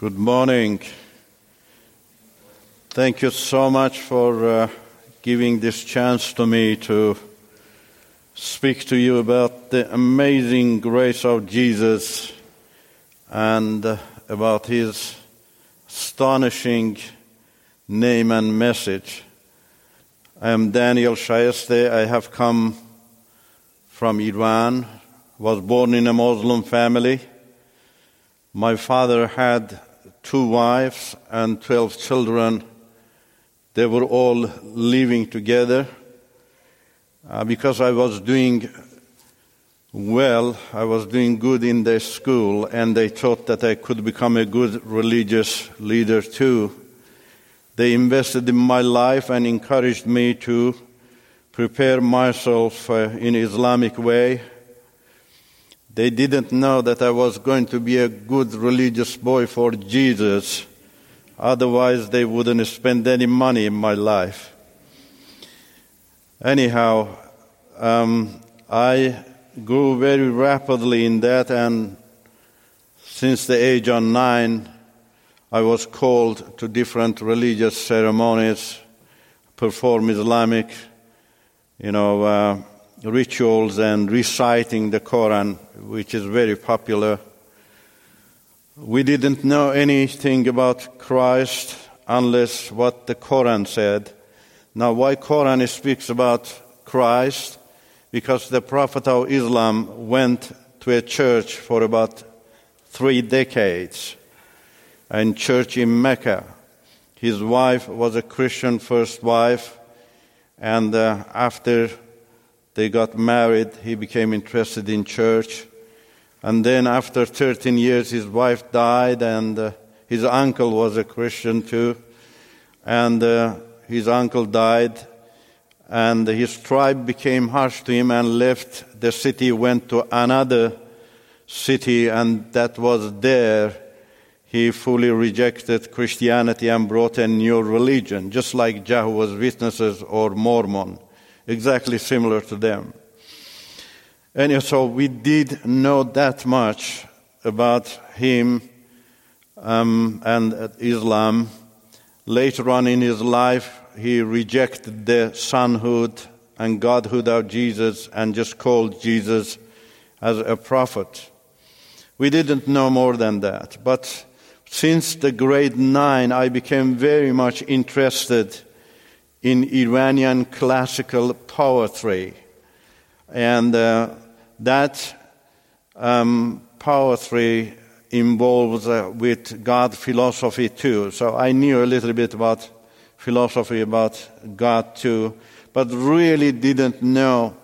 Good morning. Thank you so much for uh, giving this chance to me to speak to you about the amazing grace of Jesus and uh, about his astonishing name and message. I am Daniel Shayesteh. I have come from Iran, was born in a Muslim family. My father had two wives and 12 children. They were all living together. Uh, because I was doing well, I was doing good in their school, and they thought that I could become a good religious leader too. They invested in my life and encouraged me to prepare myself uh, in Islamic way. They didn't know that I was going to be a good religious boy for Jesus. Otherwise, they wouldn't spend any money in my life. Anyhow, um, I grew very rapidly in that, and since the age of nine, I was called to different religious ceremonies, perform Islamic, you know, uh, rituals and reciting the Quran, which is very popular. We didn't know anything about Christ unless what the Quran said. Now, why Quran speaks about Christ? Because the Prophet of Islam went to a church for about three decades, and church in Mecca. His wife was a Christian first wife, and uh, after they got married, he became interested in church. And then, after 13 years, his wife died, and uh, his uncle was a Christian too. And uh, his uncle died, and his tribe became harsh to him and left the city, went to another city, and that was there. He fully rejected Christianity and brought a new religion, just like Jehovah's Witnesses or Mormon, exactly similar to them. And so we did know that much about him um, and Islam. Later on in his life, he rejected the sonhood and godhood of Jesus and just called Jesus as a prophet. We didn't know more than that. But since the grade nine, I became very much interested in Iranian classical poetry. And uh, that um, poetry involves uh, with God philosophy too. So I knew a little bit about philosophy about God too, but really didn't know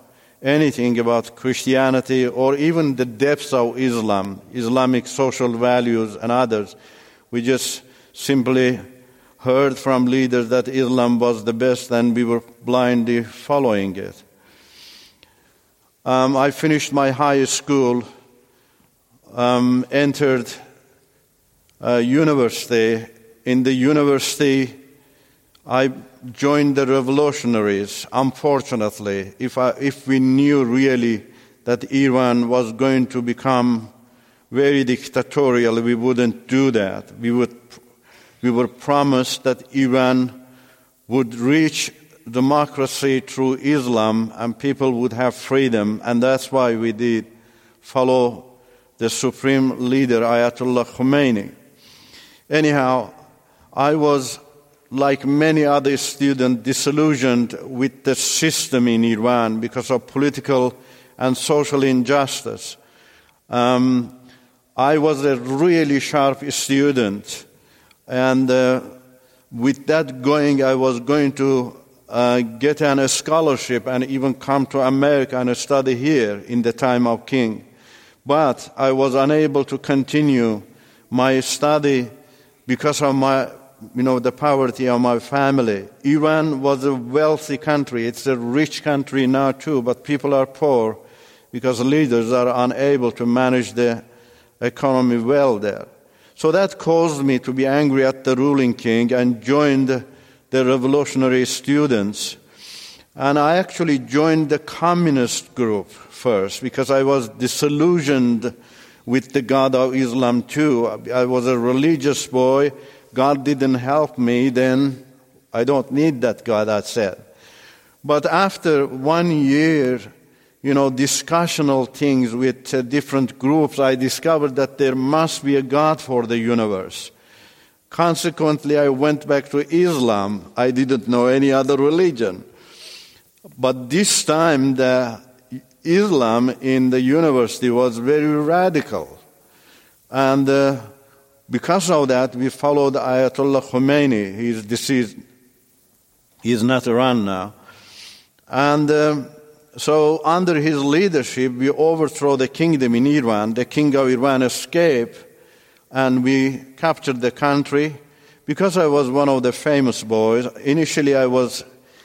anything about Christianity or even the depths of Islam, Islamic social values and others. We just simply heard from leaders that Islam was the best and we were blindly following it. Um, I finished my high school, um, entered uh, university. In the university, I joined the revolutionaries. Unfortunately, if, I, if we knew really that Iran was going to become very dictatorial, we wouldn't do that. We, would, we were promised that Iran would reach democracy through Islam and people would have freedom, and that's why we did follow the supreme leader, Ayatollah Khomeini. Anyhow, I was like many other students, disillusioned with the system in Iran because of political and social injustice. Um, I was a really sharp student, and uh, with that going, I was going to uh, get an, a scholarship and even come to America and study here in the time of King. But I was unable to continue my study because of my you know, the poverty of my family. Iran was a wealthy country. It's a rich country now too, but people are poor because leaders are unable to manage the economy well there. So that caused me to be angry at the ruling king and joined the revolutionary students. And I actually joined the communist group first because I was disillusioned with the God of Islam too. I was a religious boy. God didn't help me, then I don't need that God, I said. But after one year, you know, discussional things with uh, different groups, I discovered that there must be a God for the universe. Consequently, I went back to Islam. I didn't know any other religion. But this time, the Islam in the university was very radical. And uh, because of that, we followed Ayatollah Khomeini. He's deceased. He's not around now. And uh, so, under his leadership, we overthrow the kingdom in Iran. The king of Iran escaped, and we captured the country. Because I was one of the famous boys, initially I was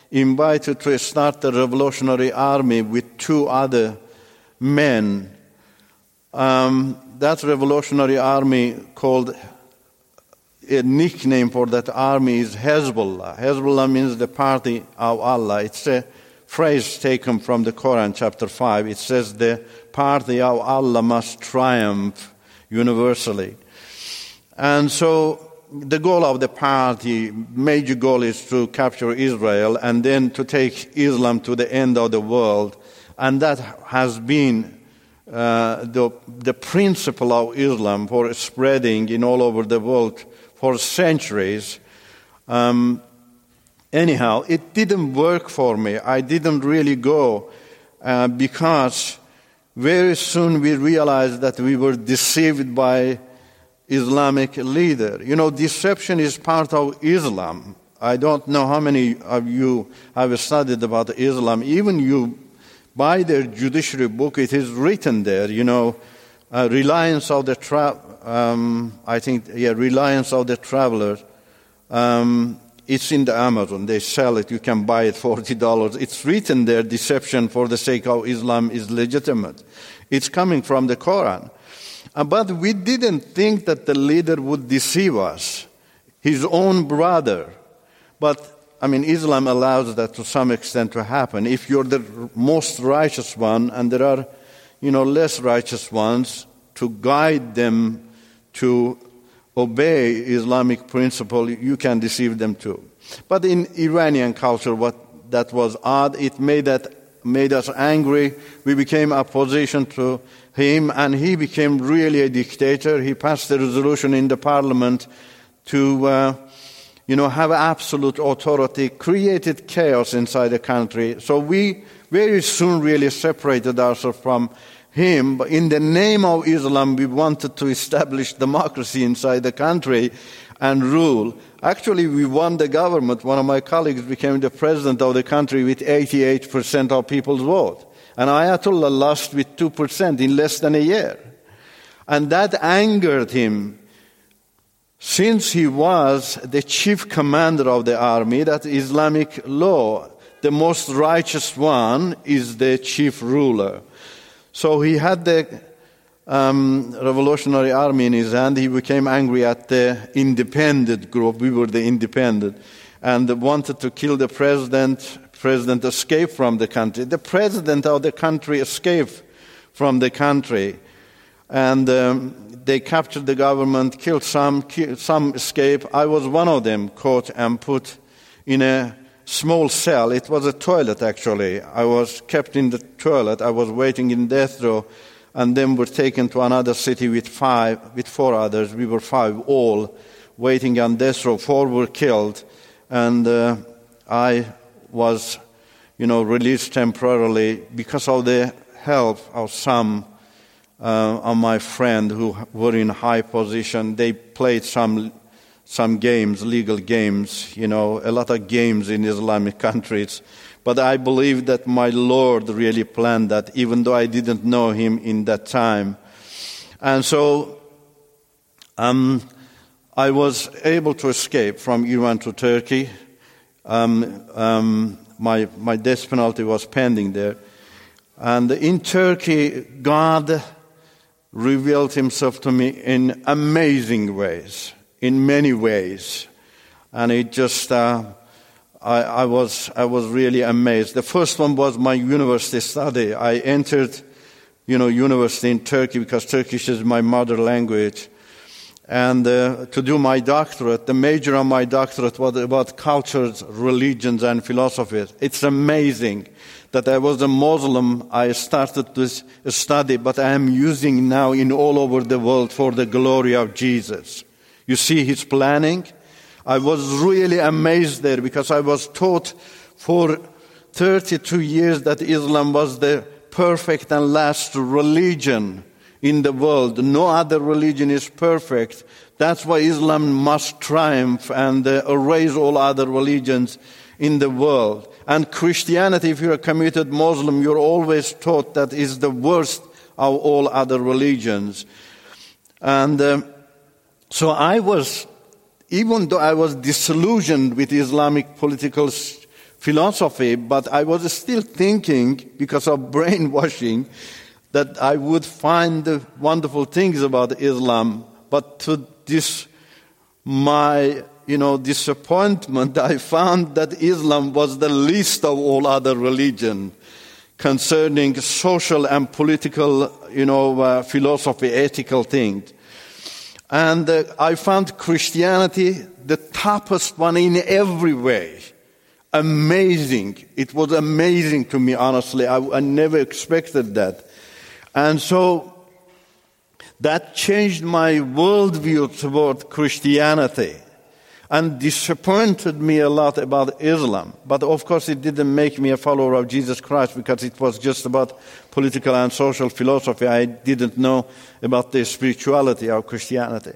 invited to start the revolutionary army with two other men. Um, that revolutionary army called a nickname for that army is Hezbollah. Hezbollah means the party of Allah. It's a phrase taken from the Quran, chapter 5. It says, The party of Allah must triumph universally. And so the goal of the party, major goal is to capture Israel and then to take Islam to the end of the world. And that has been uh, the, the principle of Islam for spreading in all over the world for centuries. Um, anyhow, it didn't work for me. I didn't really go uh, because very soon we realized that we were deceived by Islamic leader. You know, deception is part of Islam. I don't know how many of you have studied about Islam. Even you buy their judiciary book, it is written there, you know, uh, reliance of the tra- um, I think, yeah, reliance of the traveler. Um, it's in the Amazon. They sell it. You can buy it forty dollars. It's written there. Deception for the sake of Islam is legitimate. It's coming from the Quran. Uh, but we didn't think that the leader would deceive us, his own brother. But I mean, Islam allows that to some extent to happen. If you're the most righteous one and there are, you know, less righteous ones, to guide them to obey Islamic principle, you can deceive them too. But in Iranian culture, what that was odd, it made that made us angry. We became opposition to him, and he became really a dictator. He passed a resolution in the parliament to, uh, you know, have absolute authority, created chaos inside the country. So we very soon really separated ourselves from him. In the name of Islam, we wanted to establish democracy inside the country and rule. Actually, we won the government. One of my colleagues became the president of the country with 88% of people's vote. And Ayatollah lost with 2% in less than a year. And that angered him since he was the chief commander of the army, that Islamic law, the most righteous one is the chief ruler. So he had the um, revolutionary army in his hand. He became angry at the independent group. We were the independent. And wanted to kill the president, president escaped from the country. The president of the country escaped from the country. And um, they captured the government, killed some, killed, some escaped. I was one of them, caught and put in a small cell. It was a toilet, actually. I was kept in the toilet. I was waiting in death row, and then were taken to another city with five, with four others. We were five all, waiting on death row. Four were killed, and uh, I was, you know, released temporarily because of the help of some uh, of my friend who were in high position. They played some some games, legal games, you know, a lot of games in Islamic countries. But I believe that my Lord really planned that, even though I didn't know Him in that time. And so um, I was able to escape from Iran to Turkey. Um, um, my, my death penalty was pending there. And in Turkey, God revealed himself to me in amazing ways, in many ways. And it just, uh, I, I, was, I was really amazed. The first one was my university study. I entered you know, university in Turkey because Turkish is my mother language. And uh, to do my doctorate, the major of my doctorate was about cultures, religions, and philosophies. It's amazing that I was a Muslim. I started this study, but I am using now in all over the world for the glory of Jesus. You see his planning? I was really amazed there because I was taught for 32 years that Islam was the perfect and last religion in the world. No other religion is perfect. That's why Islam must triumph and uh, erase all other religions in the world. And Christianity, if you're a committed Muslim, you're always taught that is the worst of all other religions. And uh, so I was, even though I was disillusioned with Islamic political philosophy, but I was still thinking, because of brainwashing, that I would find the wonderful things about Islam. But to this, my you know, disappointment, I found that Islam was the least of all other religion concerning social and political, you know, uh, philosophy, ethical things. And uh, I found Christianity the toughest one in every way amazing. It was amazing to me, honestly. I, I never expected that. And so that changed my worldview toward Christianity and disappointed me a lot about Islam. But of course, it didn't make me a follower of Jesus Christ because it was just about political and social philosophy. I didn't know about the spirituality of Christianity.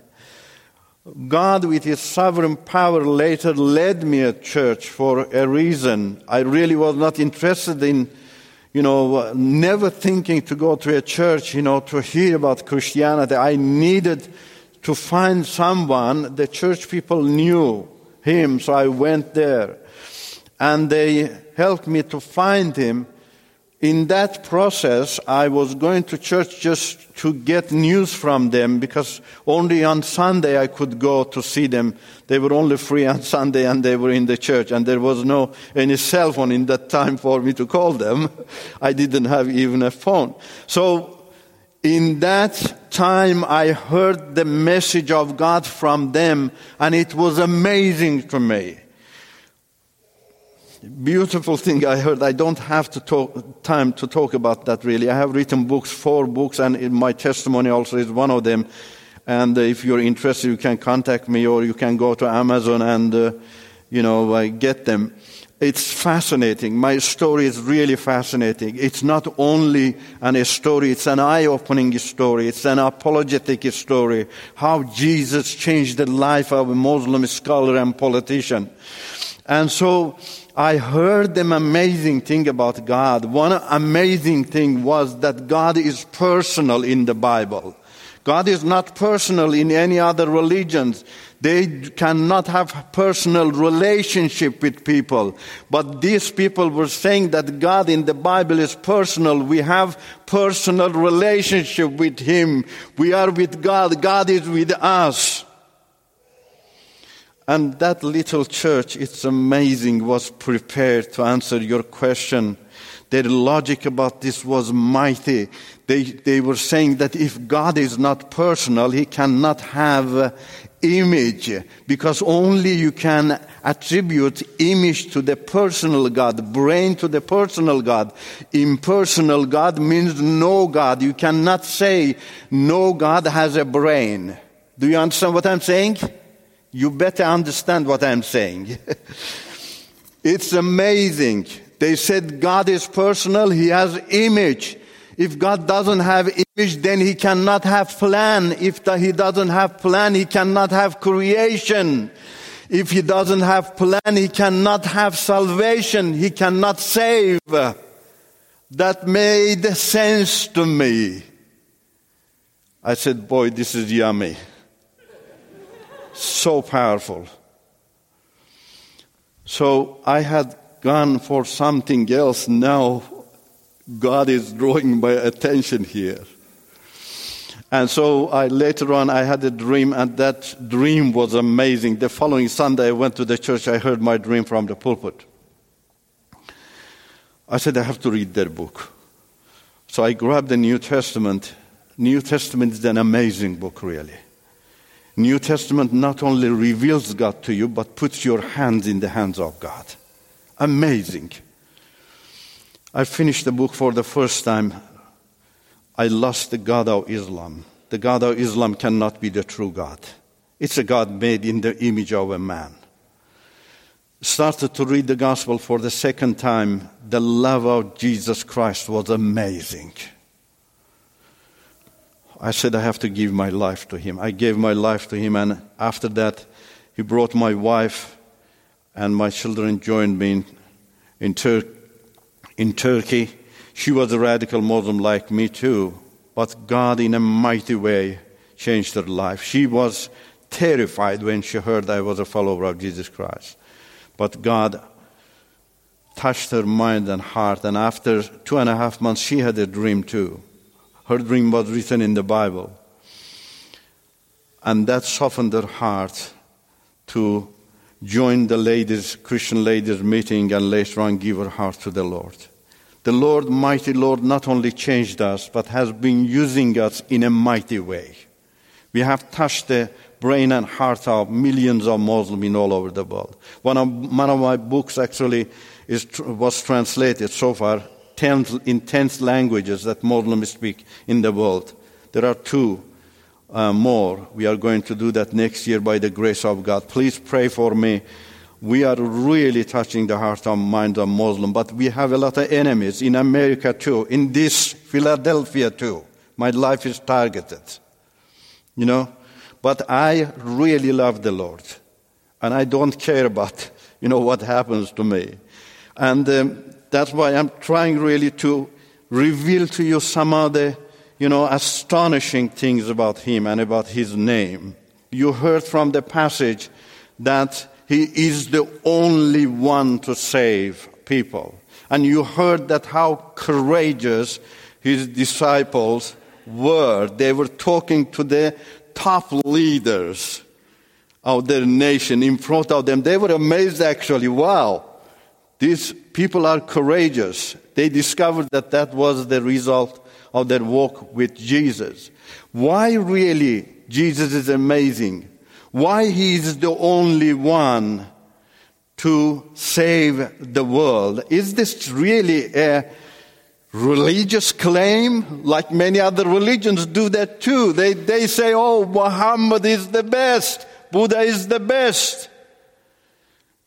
God, with His sovereign power, later led me a church for a reason. I really was not interested in, you know, never thinking to go to a church, you know, to hear about Christianity. I needed to find someone. The church people knew him, so I went there. And they helped me to find him in that process, I was going to church just to get news from them because only on Sunday I could go to see them. They were only free on Sunday and they were in the church and there was no any cell phone in that time for me to call them. I didn't have even a phone. So in that time I heard the message of God from them and it was amazing to me beautiful thing I heard. I don't have to talk, time to talk about that really. I have written books, four books, and my testimony also is one of them. And uh, if you're interested, you can contact me or you can go to Amazon and, uh, you know, uh, get them. It's fascinating. My story is really fascinating. It's not only an, a story, it's an eye-opening story. It's an apologetic story. How Jesus changed the life of a Muslim scholar and politician. And so, I heard an amazing thing about God. One amazing thing was that God is personal in the Bible. God is not personal in any other religions. They cannot have personal relationship with people. But these people were saying that God in the Bible is personal. We have personal relationship with Him. We are with God. God is with us. And that little church, it's amazing, was prepared to answer your question. Their logic about this was mighty. They, they were saying that if God is not personal, He cannot have image because only you can attribute image to the personal God, brain to the personal God. Impersonal God means no God. You cannot say no God has a brain. Do you understand what I'm saying? You better understand what I'm saying. it's amazing. They said God is personal, He has image. If God doesn't have image, then He cannot have plan. If He doesn't have plan, He cannot have creation. If He doesn't have plan, He cannot have salvation. He cannot save. That made sense to me. I said, boy, this is yummy so powerful. So I had gone for something else. Now God is drawing my attention here. And so I later on I had a dream, and that dream was amazing. The following Sunday I went to the church. I heard my dream from the pulpit. I said I have to read that book. So I grabbed the New Testament. New Testament is an amazing book, really. New Testament not only reveals God to you, but puts your hands in the hands of God. Amazing. I finished the book for the first time. I lost the God of Islam. The God of Islam cannot be the true God. It's a God made in the image of a man. Started to read the gospel for the second time. The love of Jesus Christ was amazing. I said, I have to give my life to him. I gave my life to him, and after that, he brought my wife, and my children joined me in, in, in Turkey. She was a radical Muslim like me, too, but God, in a mighty way, changed her life. She was terrified when she heard I was a follower of Jesus Christ. But God touched her mind and heart, and after two and a half months, she had a dream too. Her dream was written in the Bible. And that softened her heart to join the ladies, Christian ladies meeting and later on give her heart to the Lord. The Lord, mighty Lord, not only changed us, but has been using us in a mighty way. We have touched the brain and heart of millions of Muslims all over the world. One of, one of my books actually is, was translated so far in 10 languages that Muslims speak in the world. There are two uh, more. We are going to do that next year by the grace of God. Please pray for me. We are really touching the heart and mind of Muslim, but we have a lot of enemies in America too, in this Philadelphia too. My life is targeted. You know? But I really love the Lord. And I don't care about, you know, what happens to me. And um, that's why I'm trying really to reveal to you some of the, you know, astonishing things about him and about his name. You heard from the passage that he is the only one to save people. And you heard that how courageous his disciples were. They were talking to the top leaders of their nation in front of them. They were amazed actually. Wow these people are courageous. They discovered that that was the result of their walk with Jesus. Why really Jesus is amazing? Why he is the only one to save the world? Is this really a religious claim? Like many other religions do that too. They, they say, oh, Muhammad is the best. Buddha is the best.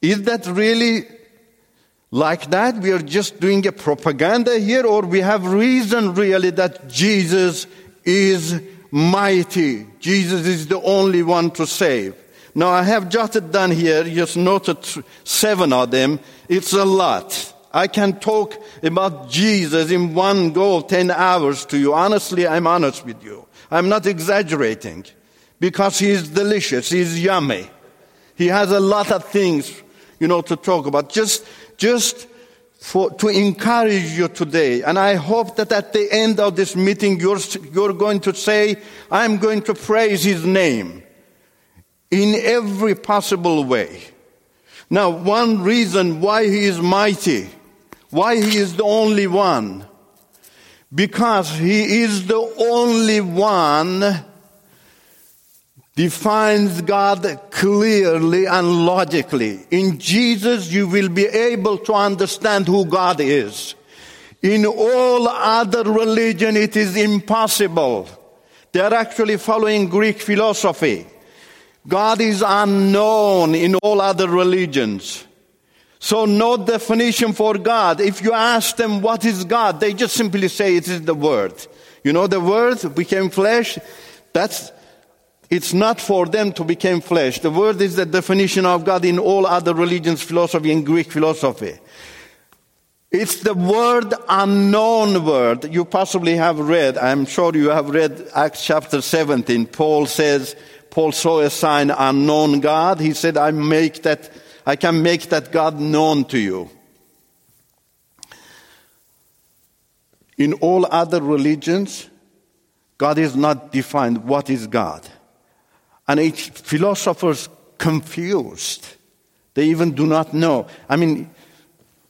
Is that really like that, we are just doing a propaganda here, or we have reason really that Jesus is mighty. Jesus is the only one to save. Now, I have jotted down here, just noted seven of them. It's a lot. I can talk about Jesus in one go, 10 hours to you. Honestly, I'm honest with you. I'm not exaggerating because he is delicious. He's yummy. He has a lot of things, you know, to talk about. Just just for, to encourage you today. And I hope that at the end of this meeting, you're, you're going to say, I'm going to praise his name in every possible way. Now, one reason why he is mighty, why he is the only one, because he is the only one defines God clearly and logically. In Jesus, you will be able to understand who God is. In all other religion, it is impossible. They are actually following Greek philosophy. God is unknown in all other religions. So no definition for God. If you ask them what is God, they just simply say it is the Word. You know, the Word became flesh. That's it's not for them to become flesh. The word is the definition of God in all other religions, philosophy, and Greek philosophy. It's the word unknown word you possibly have read. I'm sure you have read Acts chapter 17. Paul says, Paul saw a sign unknown God. He said, I make that, I can make that God known to you. In all other religions, God is not defined. What is God? And philosophers confused. They even do not know. I mean,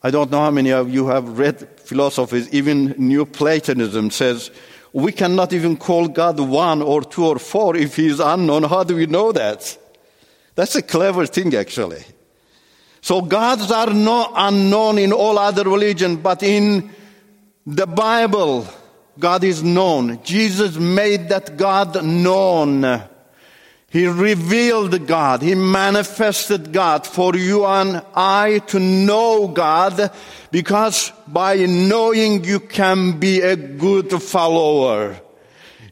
I don't know how many of you have read philosophies, even New Platonism says we cannot even call God one or two or four if he is unknown. How do we know that? That's a clever thing, actually. So gods are not unknown in all other religions, but in the Bible, God is known. Jesus made that God known. He revealed God. He manifested God for you and I to know God because by knowing you can be a good follower.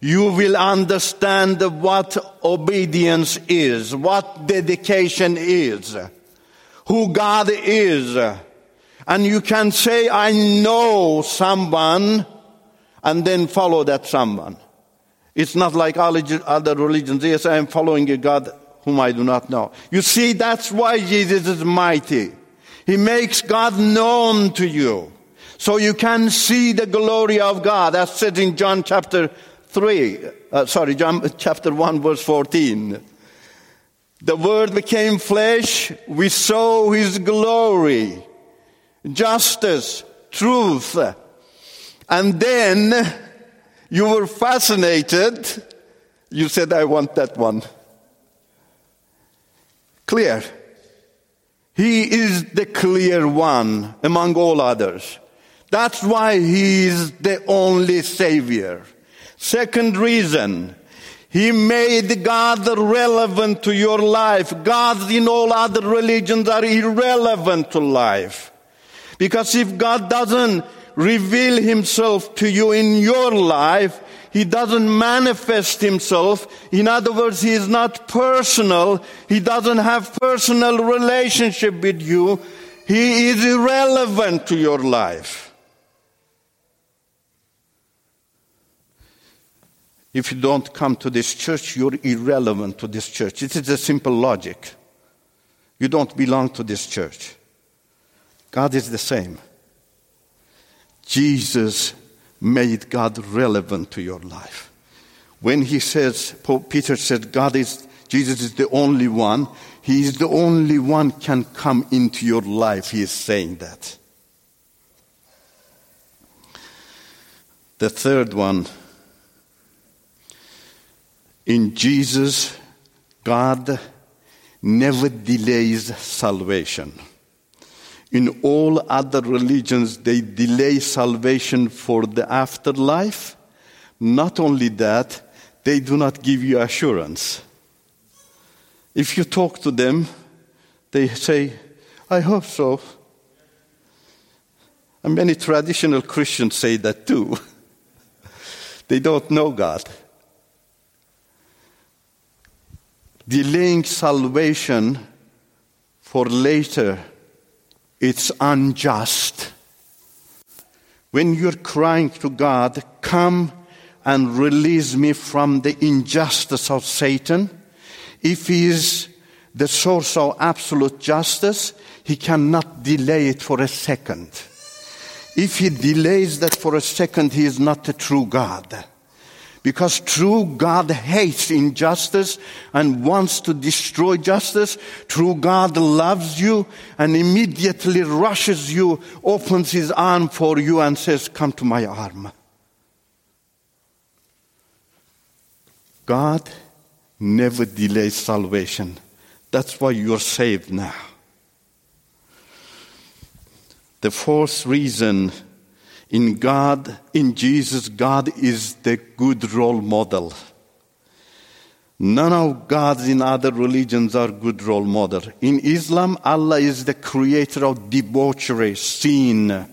You will understand what obedience is, what dedication is, who God is. And you can say, I know someone and then follow that someone. It's not like other religions. Yes, I am following a God whom I do not know. You see, that's why Jesus is mighty. He makes God known to you. So you can see the glory of God. That's said in John chapter 3. Uh, sorry, John chapter 1 verse 14. The word became flesh. We saw his glory, justice, truth. And then you were fascinated. You said, I want that one. Clear. He is the clear one among all others. That's why he is the only savior. Second reason, he made God relevant to your life. Gods in all other religions are irrelevant to life. Because if God doesn't reveal himself to you in your life. He doesn't manifest himself. In other words, he is not personal. He doesn't have personal relationship with you. He is irrelevant to your life. If you don't come to this church, you're irrelevant to this church. It is a simple logic. You don't belong to this church. God is the same. Jesus made God relevant to your life. When he says, Peter said, God is, Jesus is the only one, he is the only one can come into your life. He is saying that. The third one, in Jesus, God never delays salvation. In all other religions, they delay salvation for the afterlife. Not only that, they do not give you assurance. If you talk to them, they say, I hope so. And many traditional Christians say that too. they don't know God. Delaying salvation for later it's unjust. When you're crying to God, come and release me from the injustice of Satan. If he is the source of absolute justice, he cannot delay it for a second. If he delays that for a second, he is not a true God. Because true God hates injustice and wants to destroy justice. True God loves you and immediately rushes you, opens his arm for you and says, come to my arm. God never delays salvation. That's why you're saved now. The fourth reason in God, in Jesus, God is the good role model. None of gods in other religions are good role model. In Islam, Allah is the creator of debauchery, sin,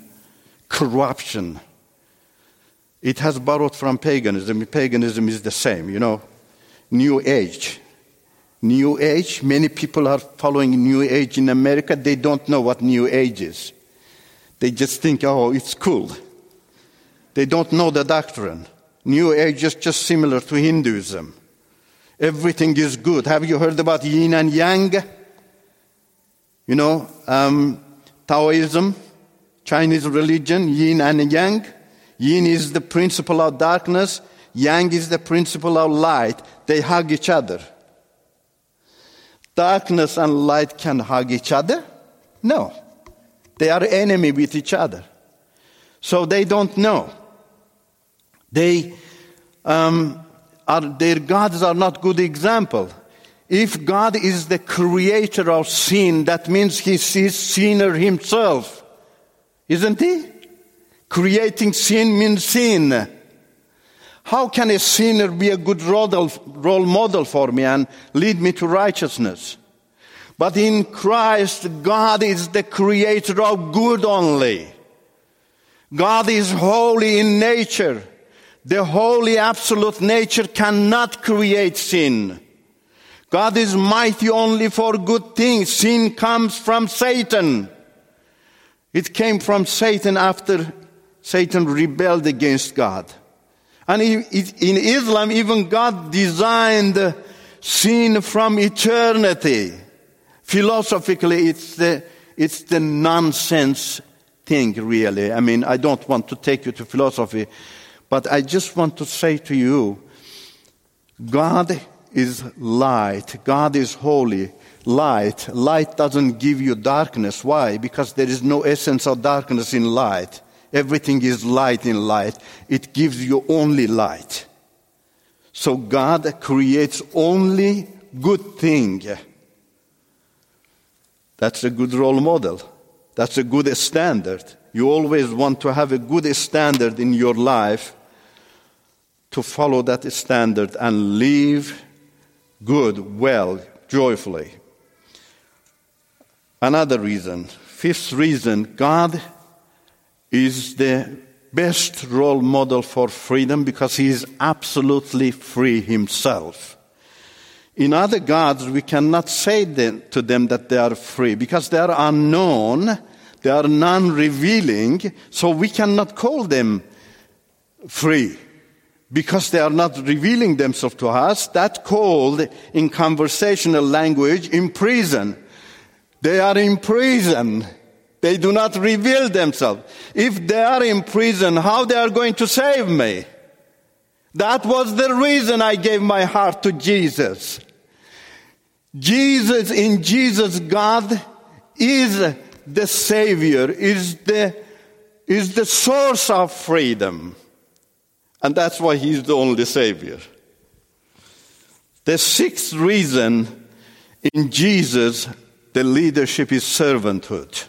corruption. It has borrowed from paganism. Paganism is the same, you know. New Age. New Age, many people are following New Age in America. They don't know what New Age is. They just think, oh, it's cool. They don't know the doctrine. New Age is just similar to Hinduism. Everything is good. Have you heard about yin and yang? You know, um, Taoism, Chinese religion, yin and yang. Yin is the principle of darkness, yang is the principle of light. They hug each other. Darkness and light can hug each other? No. They are enemy with each other. So they don't know. They, um, are, their gods are not good example. If God is the creator of sin, that means he sees sinner himself. Isn't he? Creating sin means sin. How can a sinner be a good role model for me and lead me to righteousness? But in Christ, God is the creator of good only. God is holy in nature. The holy absolute nature cannot create sin. God is mighty only for good things. Sin comes from Satan. It came from Satan after Satan rebelled against God. And in Islam, even God designed sin from eternity. Philosophically, it's the, it's the nonsense thing, really. I mean, I don't want to take you to philosophy, but I just want to say to you God is light, God is holy. Light. Light doesn't give you darkness. Why? Because there is no essence of darkness in light. Everything is light in light. It gives you only light. So God creates only good thing. That's a good role model. That's a good standard. You always want to have a good standard in your life to follow that standard and live good, well, joyfully. Another reason, fifth reason, God is the best role model for freedom because he is absolutely free himself. In other gods, we cannot say to them that they are free because they are unknown, they are non revealing, so we cannot call them free because they are not revealing themselves to us. That called in conversational language in prison. They are in prison they do not reveal themselves. If they are in prison, how they are going to save me? That was the reason I gave my heart to Jesus. Jesus, in Jesus, God is the Savior, is the, is the source of freedom. And that's why He's the only Savior. The sixth reason in Jesus, the leadership is servanthood.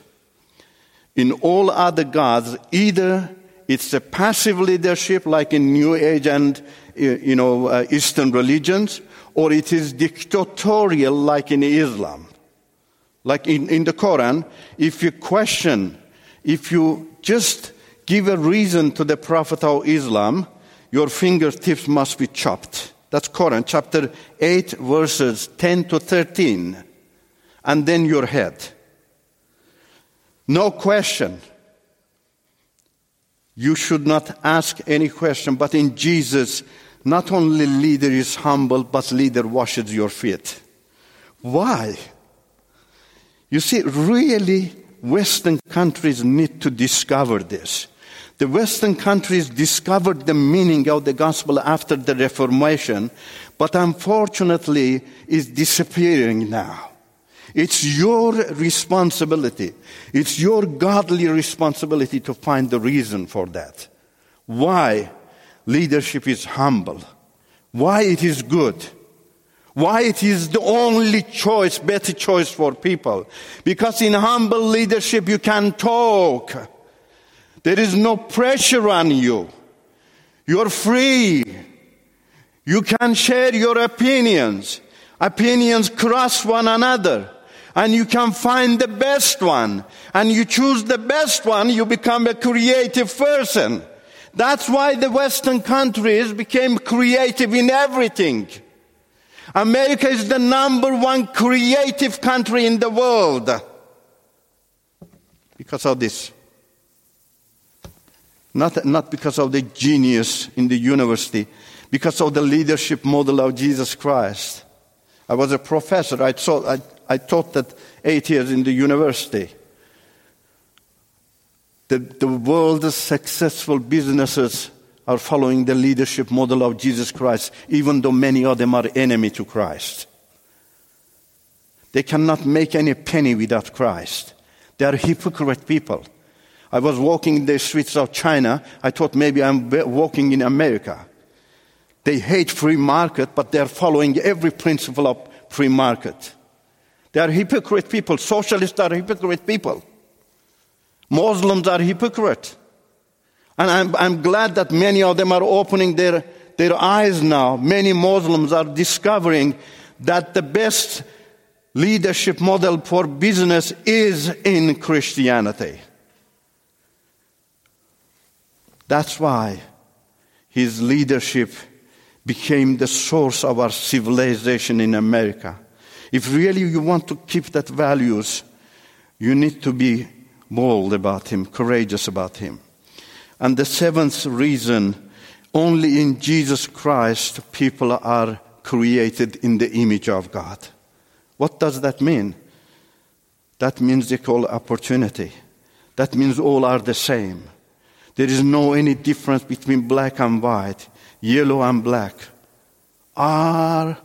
In all other gods, either it's a passive leadership like in New Age and you know uh, Eastern religions, or it is dictatorial like in Islam. Like in, in the Quran, if you question, if you just give a reason to the Prophet of Islam, your fingertips must be chopped. That's Quran, chapter 8, verses 10 to 13. And then your head. No question. You should not ask any question, but in Jesus, not only leader is humble, but leader washes your feet. Why? You see, really, Western countries need to discover this. The Western countries discovered the meaning of the gospel after the Reformation, but unfortunately is disappearing now. It's your responsibility. It's your godly responsibility to find the reason for that. Why leadership is humble. Why it is good. Why it is the only choice, better choice for people. Because in humble leadership you can talk. There is no pressure on you. You're free. You can share your opinions. Opinions cross one another and you can find the best one. And you choose the best one, you become a creative person. That's why the Western countries became creative in everything. America is the number one creative country in the world. Because of this. Not, not because of the genius in the university, because of the leadership model of Jesus Christ. I was a professor. I, saw, I I taught that eight years in the university. The, the world's successful businesses are following the leadership model of Jesus Christ, even though many of them are enemy to Christ. They cannot make any penny without Christ. They are hypocrite people. I was walking in the streets of China. I thought maybe I'm walking in America. They hate free market, but they're following every principle of free market. They are hypocrite people. Socialists are hypocrite people. Muslims are hypocrite. And I'm, I'm glad that many of them are opening their, their eyes now. Many Muslims are discovering that the best leadership model for business is in Christianity. That's why his leadership became the source of our civilization in America. If really you want to keep that values, you need to be bold about him, courageous about him. And the seventh reason, only in Jesus Christ people are created in the image of God. What does that mean? That means equal opportunity. That means all are the same. There is no any difference between black and white, yellow and black. Are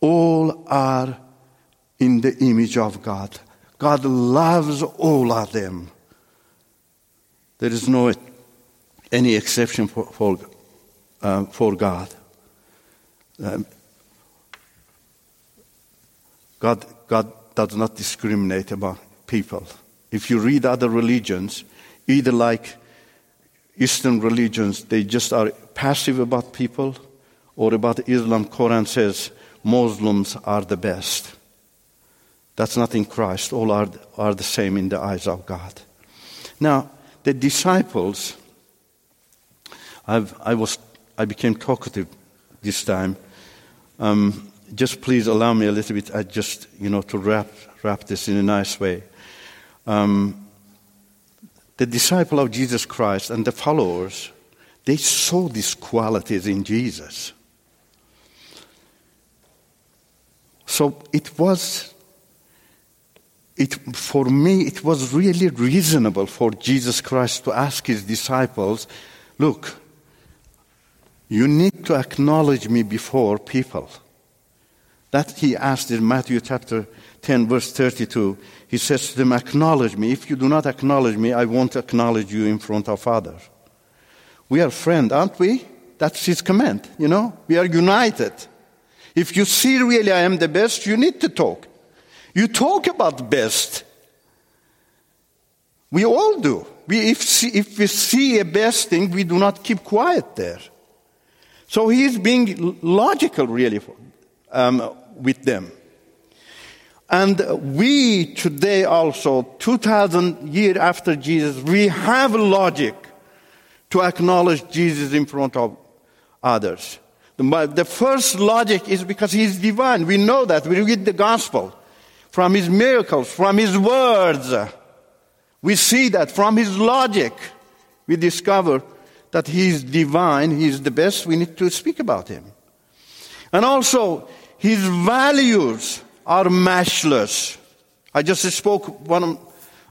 all are in the image of God. God loves all of them. There is no any exception for, for, uh, for God. Um, God. God does not discriminate about people. If you read other religions, either like Eastern religions, they just are passive about people, or about Islam, Quran says Muslims are the best. That's not in Christ. All are, are the same in the eyes of God. Now, the disciples, I've, I, was, I became talkative this time. Um, just please allow me a little bit, I just, you know, to wrap, wrap this in a nice way. Um, the disciple of Jesus Christ and the followers, they saw these qualities in Jesus. So it was, it, for me, it was really reasonable for Jesus Christ to ask his disciples, look, you need to acknowledge me before people. That he asked in Matthew chapter 10, verse 32. He says to them, Acknowledge me. If you do not acknowledge me, I won't acknowledge you in front of Father. We are friends, aren't we? That's his command, you know? We are united. If you see really I am the best, you need to talk. You talk about best. We all do. We, if, if we see a best thing, we do not keep quiet there. So he is being logical, really, um, with them. And we today also, 2000 years after Jesus, we have logic to acknowledge Jesus in front of others. The first logic is because he's divine. We know that. We read the gospel from his miracles, from his words. We see that from his logic. We discover that he is divine, he is the best. We need to speak about him. And also, his values are matchless. I just spoke one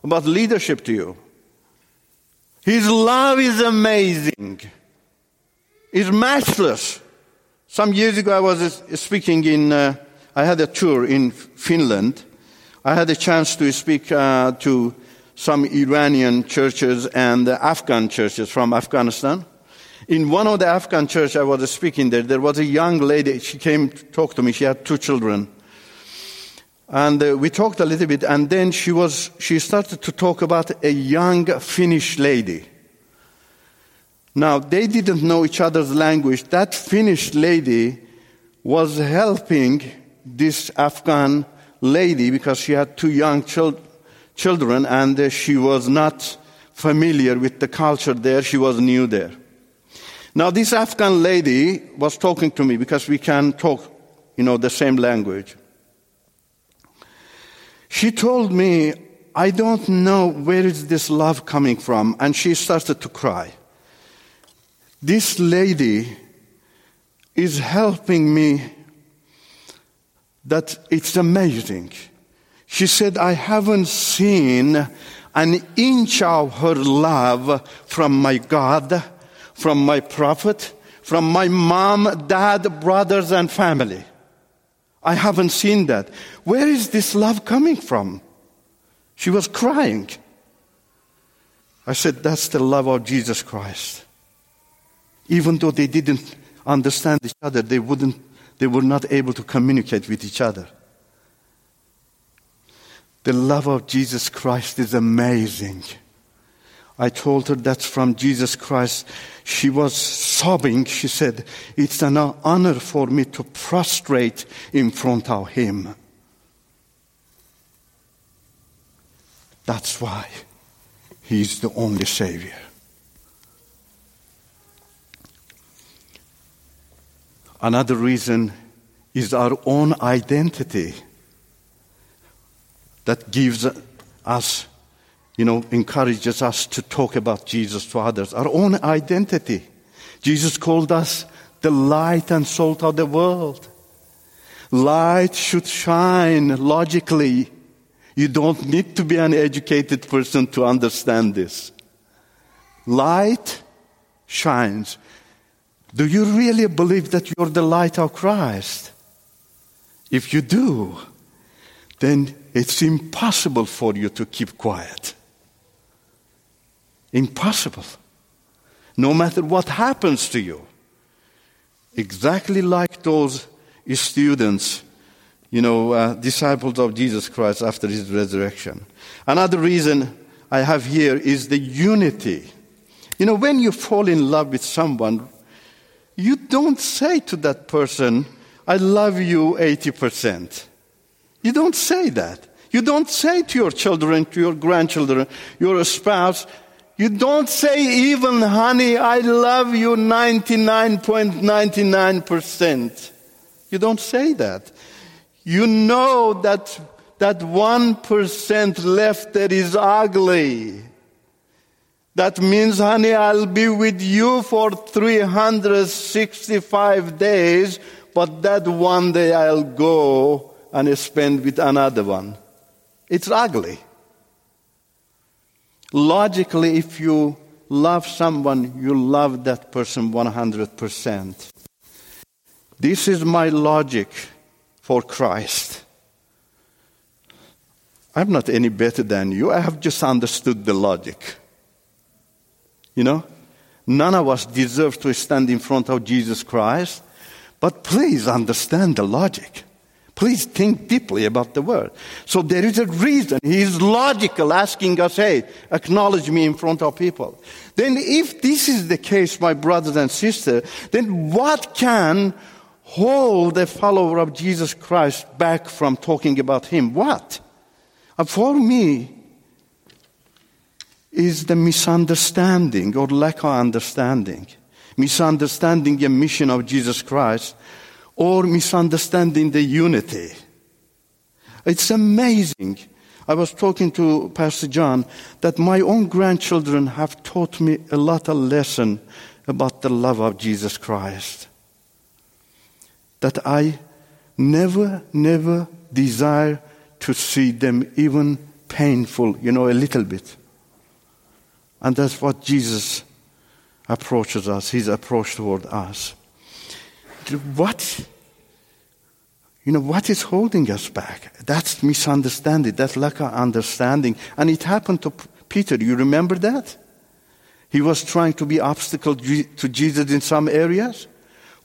about leadership to you. His love is amazing. It's matchless. Some years ago, I was speaking in, uh, I had a tour in Finland. I had a chance to speak uh, to some Iranian churches and Afghan churches from Afghanistan. In one of the Afghan churches I was speaking there, there was a young lady. She came to talk to me. She had two children. And uh, we talked a little bit, and then she, was, she started to talk about a young Finnish lady. Now, they didn't know each other's language. That Finnish lady was helping this Afghan lady because she had two young chil- children and uh, she was not familiar with the culture there. She was new there. Now, this Afghan lady was talking to me because we can talk, you know, the same language. She told me, I don't know where is this love coming from, and she started to cry. This lady is helping me that it's amazing. She said, I haven't seen an inch of her love from my God from my prophet, from my mom, dad, brothers, and family. I haven't seen that. Where is this love coming from? She was crying. I said, That's the love of Jesus Christ. Even though they didn't understand each other, they, wouldn't, they were not able to communicate with each other. The love of Jesus Christ is amazing. I told her that's from Jesus Christ. She was sobbing. She said, It's an honor for me to prostrate in front of Him. That's why He's the only Savior. Another reason is our own identity that gives us, you know, encourages us to talk about Jesus to others. Our own identity. Jesus called us the light and salt of the world. Light should shine logically you don't need to be an educated person to understand this. Light shines. Do you really believe that you're the light of Christ? If you do, then it's impossible for you to keep quiet. Impossible. No matter what happens to you. Exactly like those students you know, uh, disciples of Jesus Christ after his resurrection. Another reason I have here is the unity. You know, when you fall in love with someone, you don't say to that person, I love you 80%. You don't say that. You don't say to your children, to your grandchildren, your spouse, you don't say even, honey, I love you 99.99%. You don't say that you know that that 1% left that is ugly. That means, honey, I'll be with you for 365 days, but that one day I'll go and spend with another one. It's ugly. Logically, if you love someone, you love that person 100%. This is my logic for Christ. I'm not any better than you. I have just understood the logic. You know? None of us deserve to stand in front of Jesus Christ, but please understand the logic. Please think deeply about the word. So there is a reason. He is logical asking us, hey, acknowledge me in front of people. Then if this is the case, my brothers and sisters, then what can hold a follower of Jesus Christ back from talking about him. What? Uh, for me, is the misunderstanding or lack of understanding. Misunderstanding the mission of Jesus Christ or misunderstanding the unity. It's amazing. I was talking to Pastor John that my own grandchildren have taught me a lot of lesson about the love of Jesus Christ that I never, never desire to see them even painful, you know, a little bit. And that's what Jesus approaches us, his approach toward us. What, you know, what is holding us back? That's misunderstanding, that's lack of understanding. And it happened to Peter, you remember that? He was trying to be obstacle to Jesus in some areas.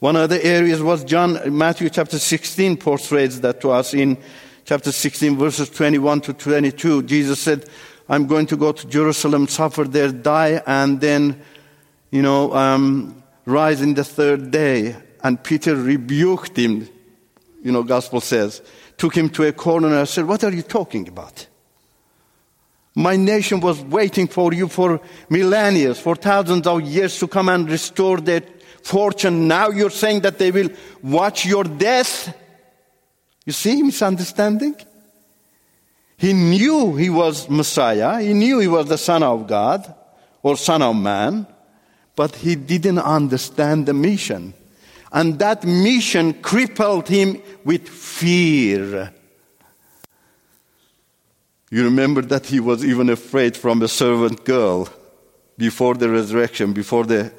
One of the areas was John, Matthew chapter 16 portrays that to us in chapter 16 verses 21 to 22. Jesus said, I'm going to go to Jerusalem, suffer there, die, and then, you know, um, rise in the third day. And Peter rebuked him, you know, gospel says, took him to a corner and said, what are you talking about? My nation was waiting for you for millennia, for thousands of years to come and restore their fortune. Now you're saying that they will watch your death. You see misunderstanding? He knew he was Messiah. He knew he was the Son of God or Son of Man, but he didn't understand the mission. And that mission crippled him with fear. You remember that he was even afraid from a servant girl before the resurrection, before the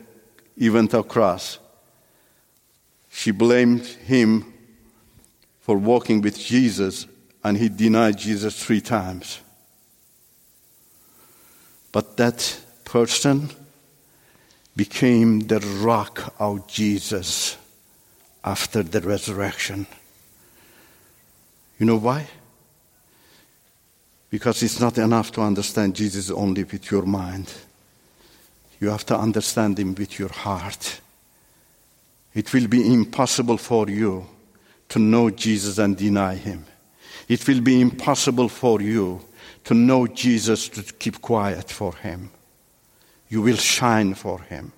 event of cross. She blamed him for walking with Jesus, and he denied Jesus three times. But that person became the rock of Jesus after the resurrection. You know why? Because it's not enough to understand Jesus only with your mind. You have to understand him with your heart. It will be impossible for you to know Jesus and deny him. It will be impossible for you to know Jesus to keep quiet for him. You will shine for him.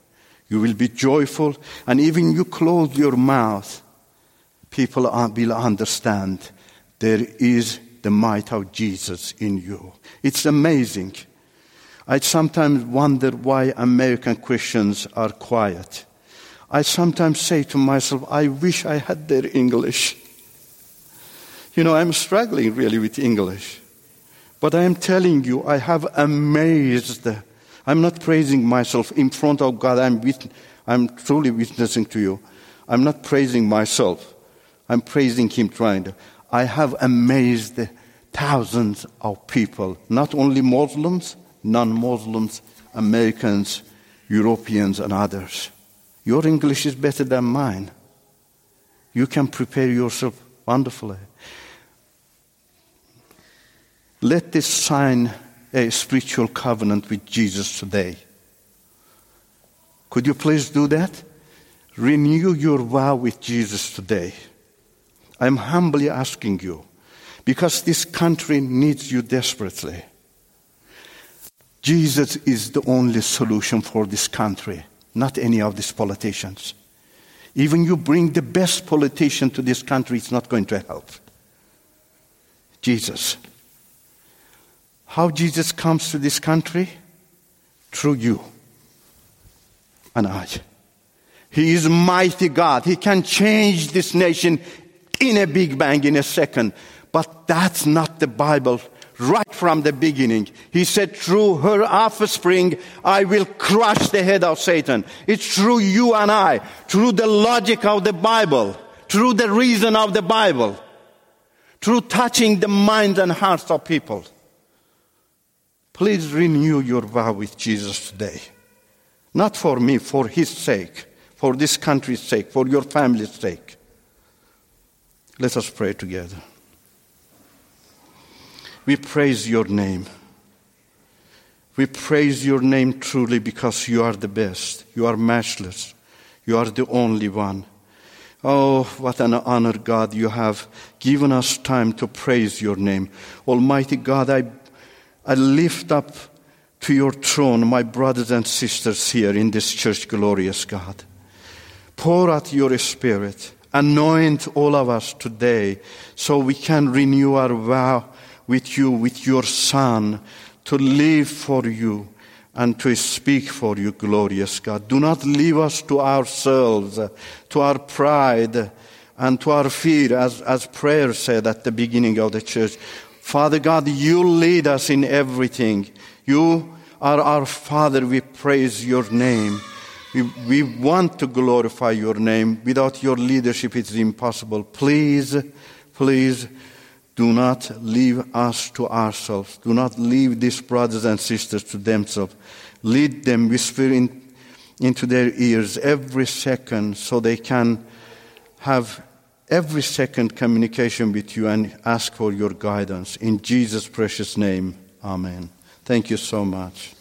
You will be joyful, and even you close your mouth, people will understand there is the might of Jesus in you. It's amazing. I sometimes wonder why American Christians are quiet. I sometimes say to myself, I wish I had their English. You know, I'm struggling really with English. But I am telling you, I have amazed. I'm not praising myself in front of God. I'm, wit- I'm truly witnessing to you. I'm not praising myself. I'm praising Him trying to. I have amazed thousands of people, not only Muslims, non Muslims, Americans, Europeans, and others. Your English is better than mine. You can prepare yourself wonderfully. Let this sign a spiritual covenant with Jesus today. Could you please do that? Renew your vow with Jesus today. I'm humbly asking you because this country needs you desperately. Jesus is the only solution for this country, not any of these politicians. Even you bring the best politician to this country, it's not going to help. Jesus. How Jesus comes to this country? Through you and I. He is mighty God. He can change this nation in a big bang in a second. But that's not the Bible right from the beginning. He said, through her offspring, I will crush the head of Satan. It's through you and I, through the logic of the Bible, through the reason of the Bible, through touching the minds and hearts of people. Please renew your vow with Jesus today. Not for me, for his sake, for this country's sake, for your family's sake. Let us pray together. We praise your name. We praise your name truly because you are the best. You are matchless. You are the only one. Oh, what an honor, God, you have given us time to praise your name. Almighty God, I, I lift up to your throne my brothers and sisters here in this church, glorious God. Pour out your spirit. Anoint all of us today so we can renew our vow with you, with your Son, to live for you and to speak for you, glorious God. Do not leave us to ourselves, to our pride, and to our fear, as, as prayer said at the beginning of the church. Father God, you lead us in everything. You are our Father. We praise your name. We, we want to glorify your name. Without your leadership, it's impossible. Please, please do not leave us to ourselves. Do not leave these brothers and sisters to themselves. Lead them, whisper in, into their ears every second so they can have every second communication with you and ask for your guidance. In Jesus' precious name, Amen. Thank you so much.